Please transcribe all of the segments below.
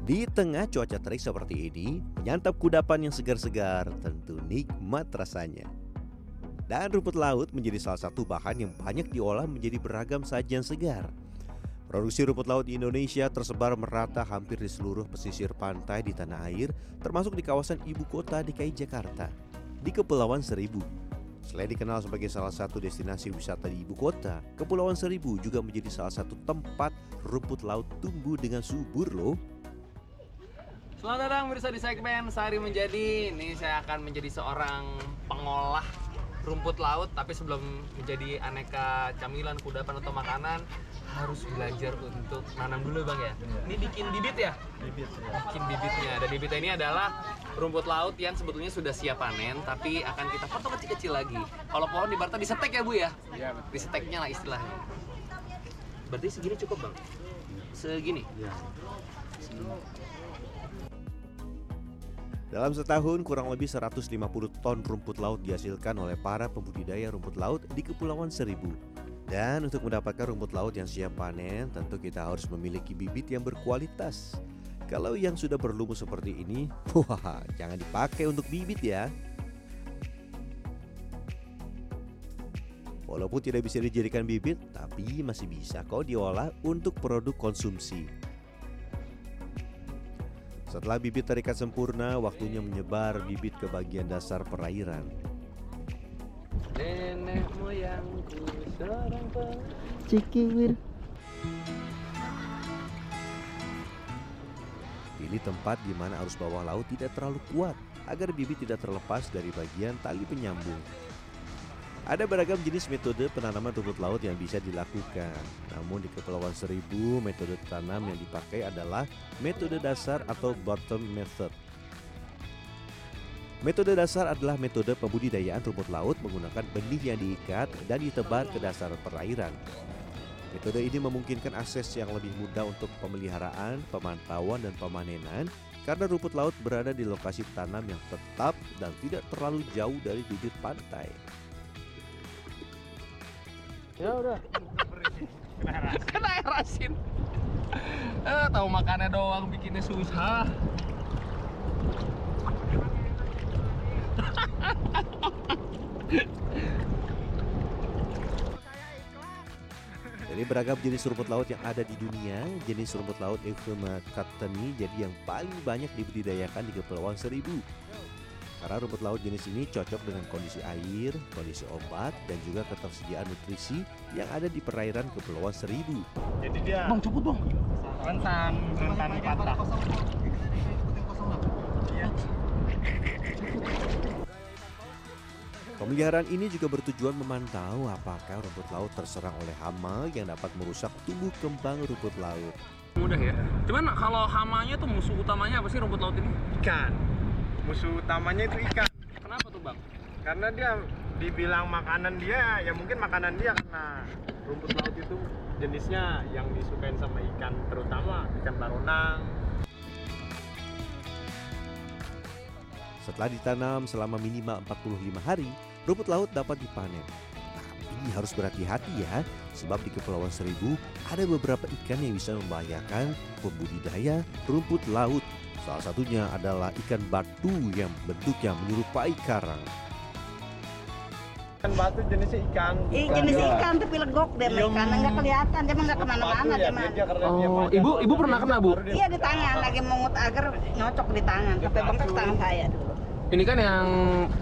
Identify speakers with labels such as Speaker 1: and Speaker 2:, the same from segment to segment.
Speaker 1: Di tengah cuaca terik seperti ini, menyantap kudapan yang segar-segar tentu nikmat rasanya. Dan rumput laut menjadi salah satu bahan yang banyak diolah menjadi beragam sajian segar. Produksi rumput laut di Indonesia tersebar merata hampir di seluruh pesisir pantai di tanah air, termasuk di kawasan ibu kota DKI Jakarta, di Kepulauan Seribu. Selain dikenal sebagai salah satu destinasi wisata di ibu kota, Kepulauan Seribu juga menjadi salah satu tempat rumput laut tumbuh dengan subur loh.
Speaker 2: Selamat datang pemirsa di segmen Sehari Menjadi. Ini saya akan menjadi seorang pengolah rumput laut, tapi sebelum menjadi aneka camilan, kudapan atau makanan harus belajar untuk nanam dulu bang ya. Ini bikin bibit ya?
Speaker 3: bibit ya.
Speaker 2: Bikin bibitnya. Dan bibitnya ini adalah rumput laut yang sebetulnya sudah siap panen, tapi akan kita potong kecil-kecil lagi. Kalau pohon di Barta disetek ya bu ya?
Speaker 3: Iya.
Speaker 2: Diseteknya lah istilahnya. Berarti segini cukup bang? Segini?
Speaker 3: Iya.
Speaker 1: Dalam setahun, kurang lebih 150 ton rumput laut dihasilkan oleh para pembudidaya rumput laut di Kepulauan Seribu. Dan untuk mendapatkan rumput laut yang siap panen, tentu kita harus memiliki bibit yang berkualitas. Kalau yang sudah berlumut seperti ini, wah, jangan dipakai untuk bibit ya. Walaupun tidak bisa dijadikan bibit, tapi masih bisa kok diolah untuk produk konsumsi. Setelah bibit terikat sempurna, waktunya menyebar bibit ke bagian dasar perairan.
Speaker 2: Nenek moyangku seorang
Speaker 1: Cikiwir. Pilih tempat di mana arus bawah laut tidak terlalu kuat agar bibit tidak terlepas dari bagian tali penyambung. Ada beragam jenis metode penanaman rumput laut yang bisa dilakukan. Namun di Kepulauan Seribu, metode tanam yang dipakai adalah metode dasar atau bottom method. Metode dasar adalah metode pembudidayaan rumput laut menggunakan benih yang diikat dan ditebar ke dasar perairan. Metode ini memungkinkan akses yang lebih mudah untuk pemeliharaan, pemantauan, dan pemanenan karena rumput laut berada di lokasi tanam yang tetap dan tidak terlalu jauh dari bibit pantai.
Speaker 2: Ya udah. Kena air asin. Eh, tahu makannya doang bikinnya susah.
Speaker 1: Dari beragam jenis rumput laut yang ada di dunia, jenis rumput laut Euphema cattani jadi yang paling banyak dibudidayakan di Kepulauan Seribu. Karena rumput laut jenis ini cocok dengan kondisi air, kondisi obat, dan juga ketersediaan nutrisi yang ada di perairan Kepulauan Seribu.
Speaker 3: Jadi dia
Speaker 2: Bang, cepet bang.
Speaker 3: rentan rentan patah. Iya.
Speaker 1: Pemeliharaan ini juga bertujuan memantau apakah rumput laut terserang oleh hama yang dapat merusak tumbuh kembang rumput laut.
Speaker 2: Mudah ya. Cuman kalau hamanya tuh musuh utamanya apa sih rumput laut ini?
Speaker 3: Ikan. Musuh utamanya itu ikan.
Speaker 2: Kenapa tuh bang?
Speaker 3: Karena dia dibilang makanan dia, ya mungkin makanan dia karena rumput laut itu jenisnya yang disukain sama ikan, terutama ikan baronang.
Speaker 1: Setelah ditanam selama minimal 45 hari, rumput laut dapat dipanen. Tapi harus berhati-hati ya, sebab di Kepulauan Seribu ada beberapa ikan yang bisa membahayakan pembudidaya rumput laut. Salah satunya adalah ikan batu yang bentuknya menyerupai karang.
Speaker 3: Ikan batu jenisnya ikan.
Speaker 4: Ih, jenis ikan tapi legok deh
Speaker 3: Iya,
Speaker 4: karena nggak kelihatan dia mah nggak
Speaker 3: ke
Speaker 4: mana-mana
Speaker 3: ya, dia
Speaker 2: Oh, ibu ibu pernah kena bu?
Speaker 4: Iya di tangan lagi mungut agar nyocok di tangan sampai bengkak tangan saya dulu.
Speaker 2: Ini kan yang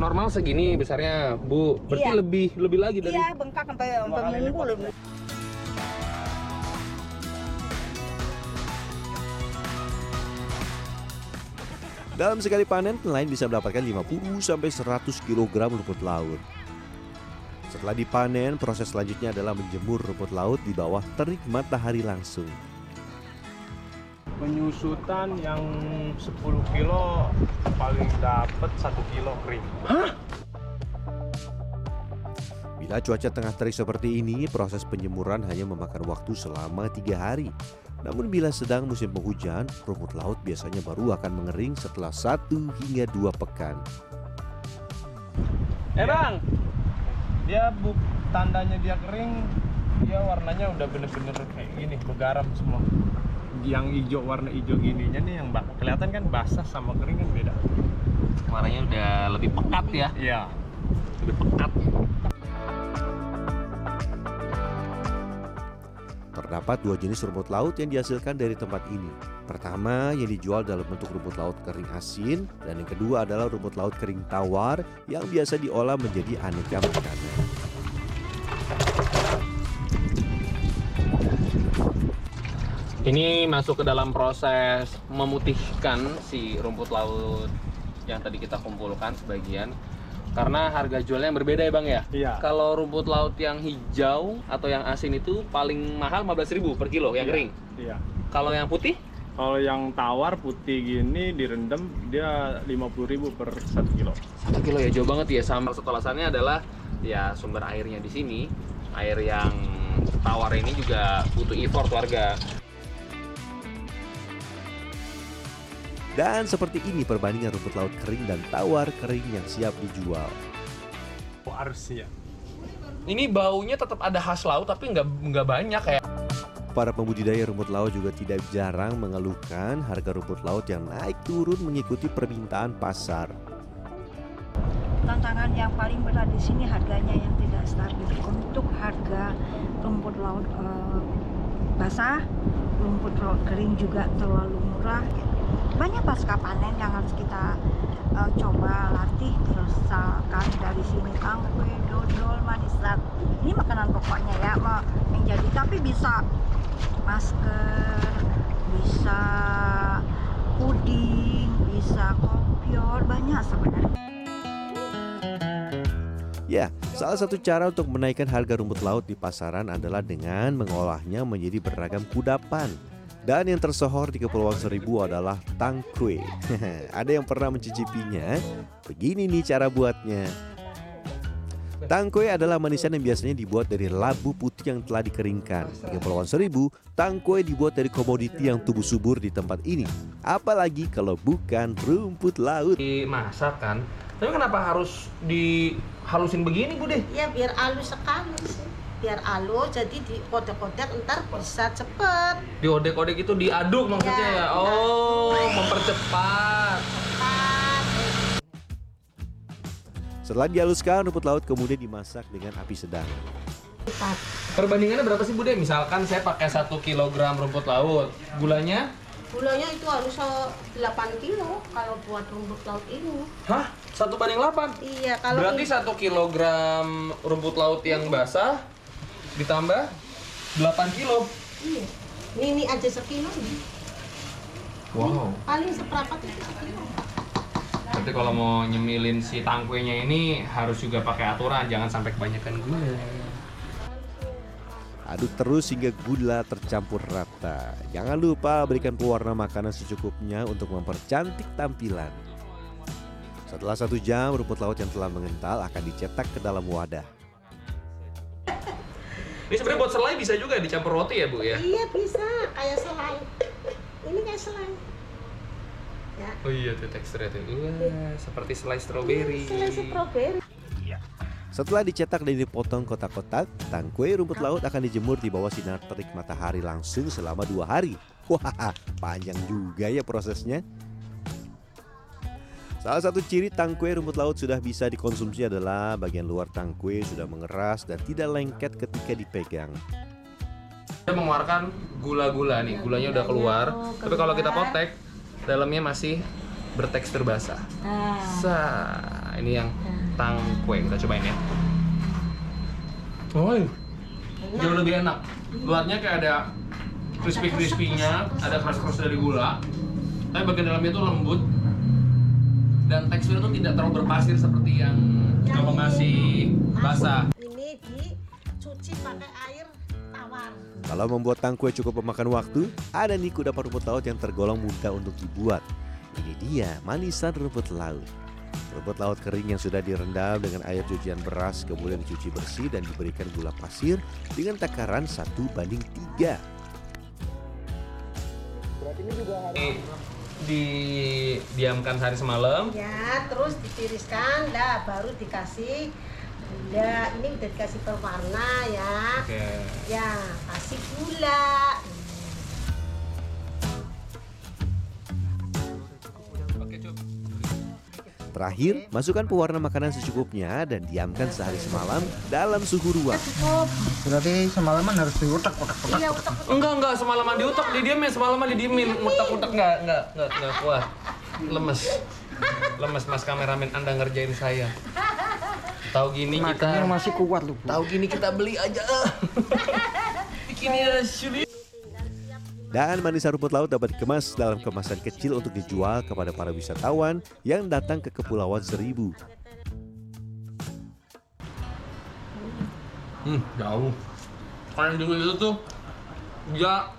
Speaker 2: normal segini besarnya bu. Berarti
Speaker 4: Iya.
Speaker 2: lebih lebih lagi dari.
Speaker 4: Iya bengkak sampai sampai minggu loh.
Speaker 1: Dalam sekali panen, nelayan bisa mendapatkan 50 sampai 100 kg rumput laut. Setelah dipanen, proses selanjutnya adalah menjemur rumput laut di bawah terik matahari langsung.
Speaker 3: Penyusutan yang 10 kilo paling dapat 1 kilo kering.
Speaker 1: Bila cuaca tengah terik seperti ini, proses penjemuran hanya memakan waktu selama tiga hari. Namun bila sedang musim penghujan, rumput laut biasanya baru akan mengering setelah satu hingga dua pekan.
Speaker 2: Eh bang,
Speaker 3: Dia bu tandanya dia kering, dia warnanya udah bener-bener kayak gini, bergaram semua. Yang hijau warna hijau gininya nih yang ba- kelihatan kan basah sama kering kan beda.
Speaker 2: Warnanya udah lebih pekat ya.
Speaker 3: Iya.
Speaker 2: Lebih pekat.
Speaker 1: Terdapat dua jenis rumput laut yang dihasilkan dari tempat ini. Pertama yang dijual dalam bentuk rumput laut kering asin dan yang kedua adalah rumput laut kering tawar yang biasa diolah menjadi aneka makanan.
Speaker 2: Ini masuk ke dalam proses memutihkan si rumput laut yang tadi kita kumpulkan sebagian. Karena harga jualnya yang berbeda ya Bang ya?
Speaker 3: Iya.
Speaker 2: Kalau rumput laut yang hijau atau yang asin itu paling mahal 15.000 per kilo yang
Speaker 3: Iya.
Speaker 2: kering.
Speaker 3: Iya.
Speaker 2: Kalau yang putih
Speaker 3: Kalau yang tawar putih gini direndam dia 50.000 per 1 kilo.
Speaker 2: satu kilo ya jauh banget ya sama satu alasannya adalah ya sumber airnya di sini air yang tawar ini juga butuh effort warga
Speaker 1: Dan seperti ini perbandingan rumput laut kering dan tawar kering yang siap dijual.
Speaker 3: Oh, harusnya.
Speaker 2: ini baunya tetap ada khas laut tapi nggak nggak banyak kayak
Speaker 1: Para pembudidaya rumput laut juga tidak jarang mengeluhkan harga rumput laut yang naik turun mengikuti permintaan pasar.
Speaker 5: tantangan yang paling berat di sini harganya yang tidak stabil untuk harga rumput laut eh, basah rumput laut kering juga terlalu murah banyak pasca panen yang harus kita eh, coba latih misalkan dari sini tangkwe dodol manisat ini makanan pokoknya ya yang jadi tapi bisa masker bisa puding bisa kopior banyak sebenarnya
Speaker 1: Ya, salah satu cara untuk menaikkan harga rumput laut di pasaran adalah dengan mengolahnya menjadi beragam kudapan. Dan yang tersohor di Kepulauan Seribu adalah tangkwe. Ada yang pernah mencicipinya? Begini nih cara buatnya. Tangkwe adalah manisan yang biasanya dibuat dari labu putih yang telah dikeringkan. Di Kepulauan Seribu, tangkwe dibuat dari komoditi yang tumbuh subur di tempat ini. Apalagi kalau bukan rumput laut.
Speaker 2: dimasak kan tapi kenapa harus dihalusin begini bu deh
Speaker 6: Ya biar halus sekali sih. Biar halus jadi di kodek-kodek ntar bisa cepet.
Speaker 2: diodek-odek itu diaduk maksudnya ya,
Speaker 6: Ya,
Speaker 2: oh mempercepat
Speaker 6: Pas.
Speaker 1: Setelah dihaluskan, rumput laut kemudian dimasak dengan api sedang.
Speaker 2: perbandingannya berapa sih bu deh misalkan saya pakai satu kilogram rumput laut gulanya
Speaker 6: Gulanya itu harus eh, 8 kilo kalau buat rumput laut ini.
Speaker 2: hah satu banding 8
Speaker 6: Iya, kalau
Speaker 2: berarti
Speaker 6: ini-
Speaker 2: satu kilogram rumput laut yang basah ditambah 8 kilo
Speaker 6: Iya. Ini, ini aja sekilo nih.
Speaker 2: wow
Speaker 6: Paling seperempat itu sekilo.
Speaker 2: Berarti kalau mau nyemilin si tangkwenya ini harus juga pakai aturan, jangan sampai kebanyakan gula.
Speaker 1: Aduk terus hingga gula tercampur rata. Jangan lupa berikan pewarna makanan secukupnya untuk mempercantik tampilan. Setelah satu jam, rumput laut yang telah mengental akan dicetak ke dalam wadah.
Speaker 2: Ini sebenarnya buat selai bisa juga dicampur roti ya bu ya?
Speaker 6: Iya bisa, kayak selai. Ini kayak selai. Ya.
Speaker 2: Oh iya tuh teksturnya tuh, wah seperti selai stroberi.
Speaker 6: Selai strawberry.
Speaker 1: Setelah dicetak dan dipotong kotak-kotak, tangkwe rumput laut akan dijemur di bawah sinar terik matahari langsung selama dua hari. Wah, panjang juga ya prosesnya. Salah satu ciri tangkwe rumput laut sudah bisa dikonsumsi adalah bagian luar tangkwe sudah mengeras dan tidak lengket ketika dipegang.
Speaker 2: Kita mengeluarkan gula-gula nih, gulanya udah keluar. Tapi kalau kita potek, dalamnya masih bertekstur basah.
Speaker 6: Nah,
Speaker 2: Sa, ini yang tangkwe kita cobain ya. Oh, jauh lebih enak. Luarnya kayak ada crispy crispy-nya, ada keras-keras dari gula. Tapi bagian dalamnya itu lembut dan teksturnya tuh tidak terlalu berpasir seperti yang kalau masih basah.
Speaker 6: ini dicuci pakai air tawar.
Speaker 1: Kalau membuat tangkwe cukup memakan waktu, ada nih kudapan rumput laut yang tergolong mudah untuk dibuat. Ini dia manisan rumput laut. Rumput laut kering yang sudah direndam dengan air cucian beras kemudian dicuci bersih dan diberikan gula pasir dengan takaran satu banding tiga.
Speaker 2: Ini didiamkan sehari semalam.
Speaker 6: Ya, terus ditiriskan, dah baru dikasih Udah, ini udah dikasih pewarna ya.
Speaker 2: Oke.
Speaker 6: Ya, kasih gula.
Speaker 1: Terakhir, masukkan pewarna makanan secukupnya dan diamkan sehari semalam dalam suhu ruang.
Speaker 7: Berarti semalaman harus diutak utak utak.
Speaker 2: Enggak, enggak, semalaman diutak, didiemin, semalaman didiemin, mutak-mutak enggak, enggak, enggak, enggak kuat. Lemes. Lemes Mas kameramen Anda ngerjain saya. Tahu gini kita
Speaker 7: Makanya masih kuat lu.
Speaker 2: tahu gini kita beli aja. Bikin ya sulit.
Speaker 1: Dan manisa rumput laut dapat dikemas dalam kemasan kecil untuk dijual kepada para wisatawan yang datang ke Kepulauan Seribu.
Speaker 2: Hmm, jauh. Kalau yang dulu itu tuh dia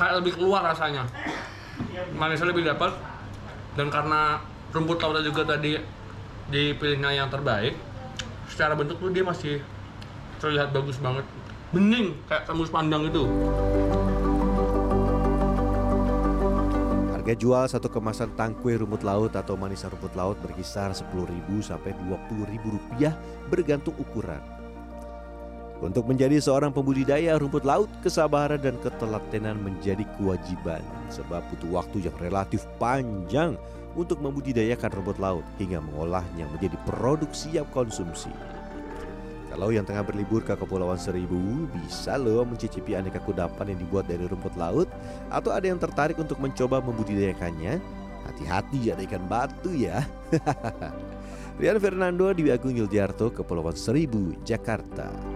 Speaker 2: kayak lebih keluar rasanya. Manisnya lebih dapat dan karena rumput lautnya juga tadi dipilihnya yang terbaik, secara bentuk tuh dia masih terlihat bagus banget. Bening kayak tembus pandang itu.
Speaker 1: Harga jual satu kemasan tangkwe rumput laut atau manisa rumput laut berkisar 10.000 sampai 20.000 rupiah bergantung ukuran. Untuk menjadi seorang pembudidaya rumput laut, kesabaran dan ketelatenan menjadi kewajiban sebab butuh waktu yang relatif panjang untuk membudidayakan rumput laut hingga mengolahnya menjadi produk siap konsumsi. Kalau yang tengah berlibur ke Kepulauan Seribu, bisa loh mencicipi aneka kudapan yang dibuat dari rumput laut atau ada yang tertarik untuk mencoba membudidayakannya, hati-hati ada ikan batu ya. Rian Fernando di Agung Yuljarto, Kepulauan Seribu, Jakarta.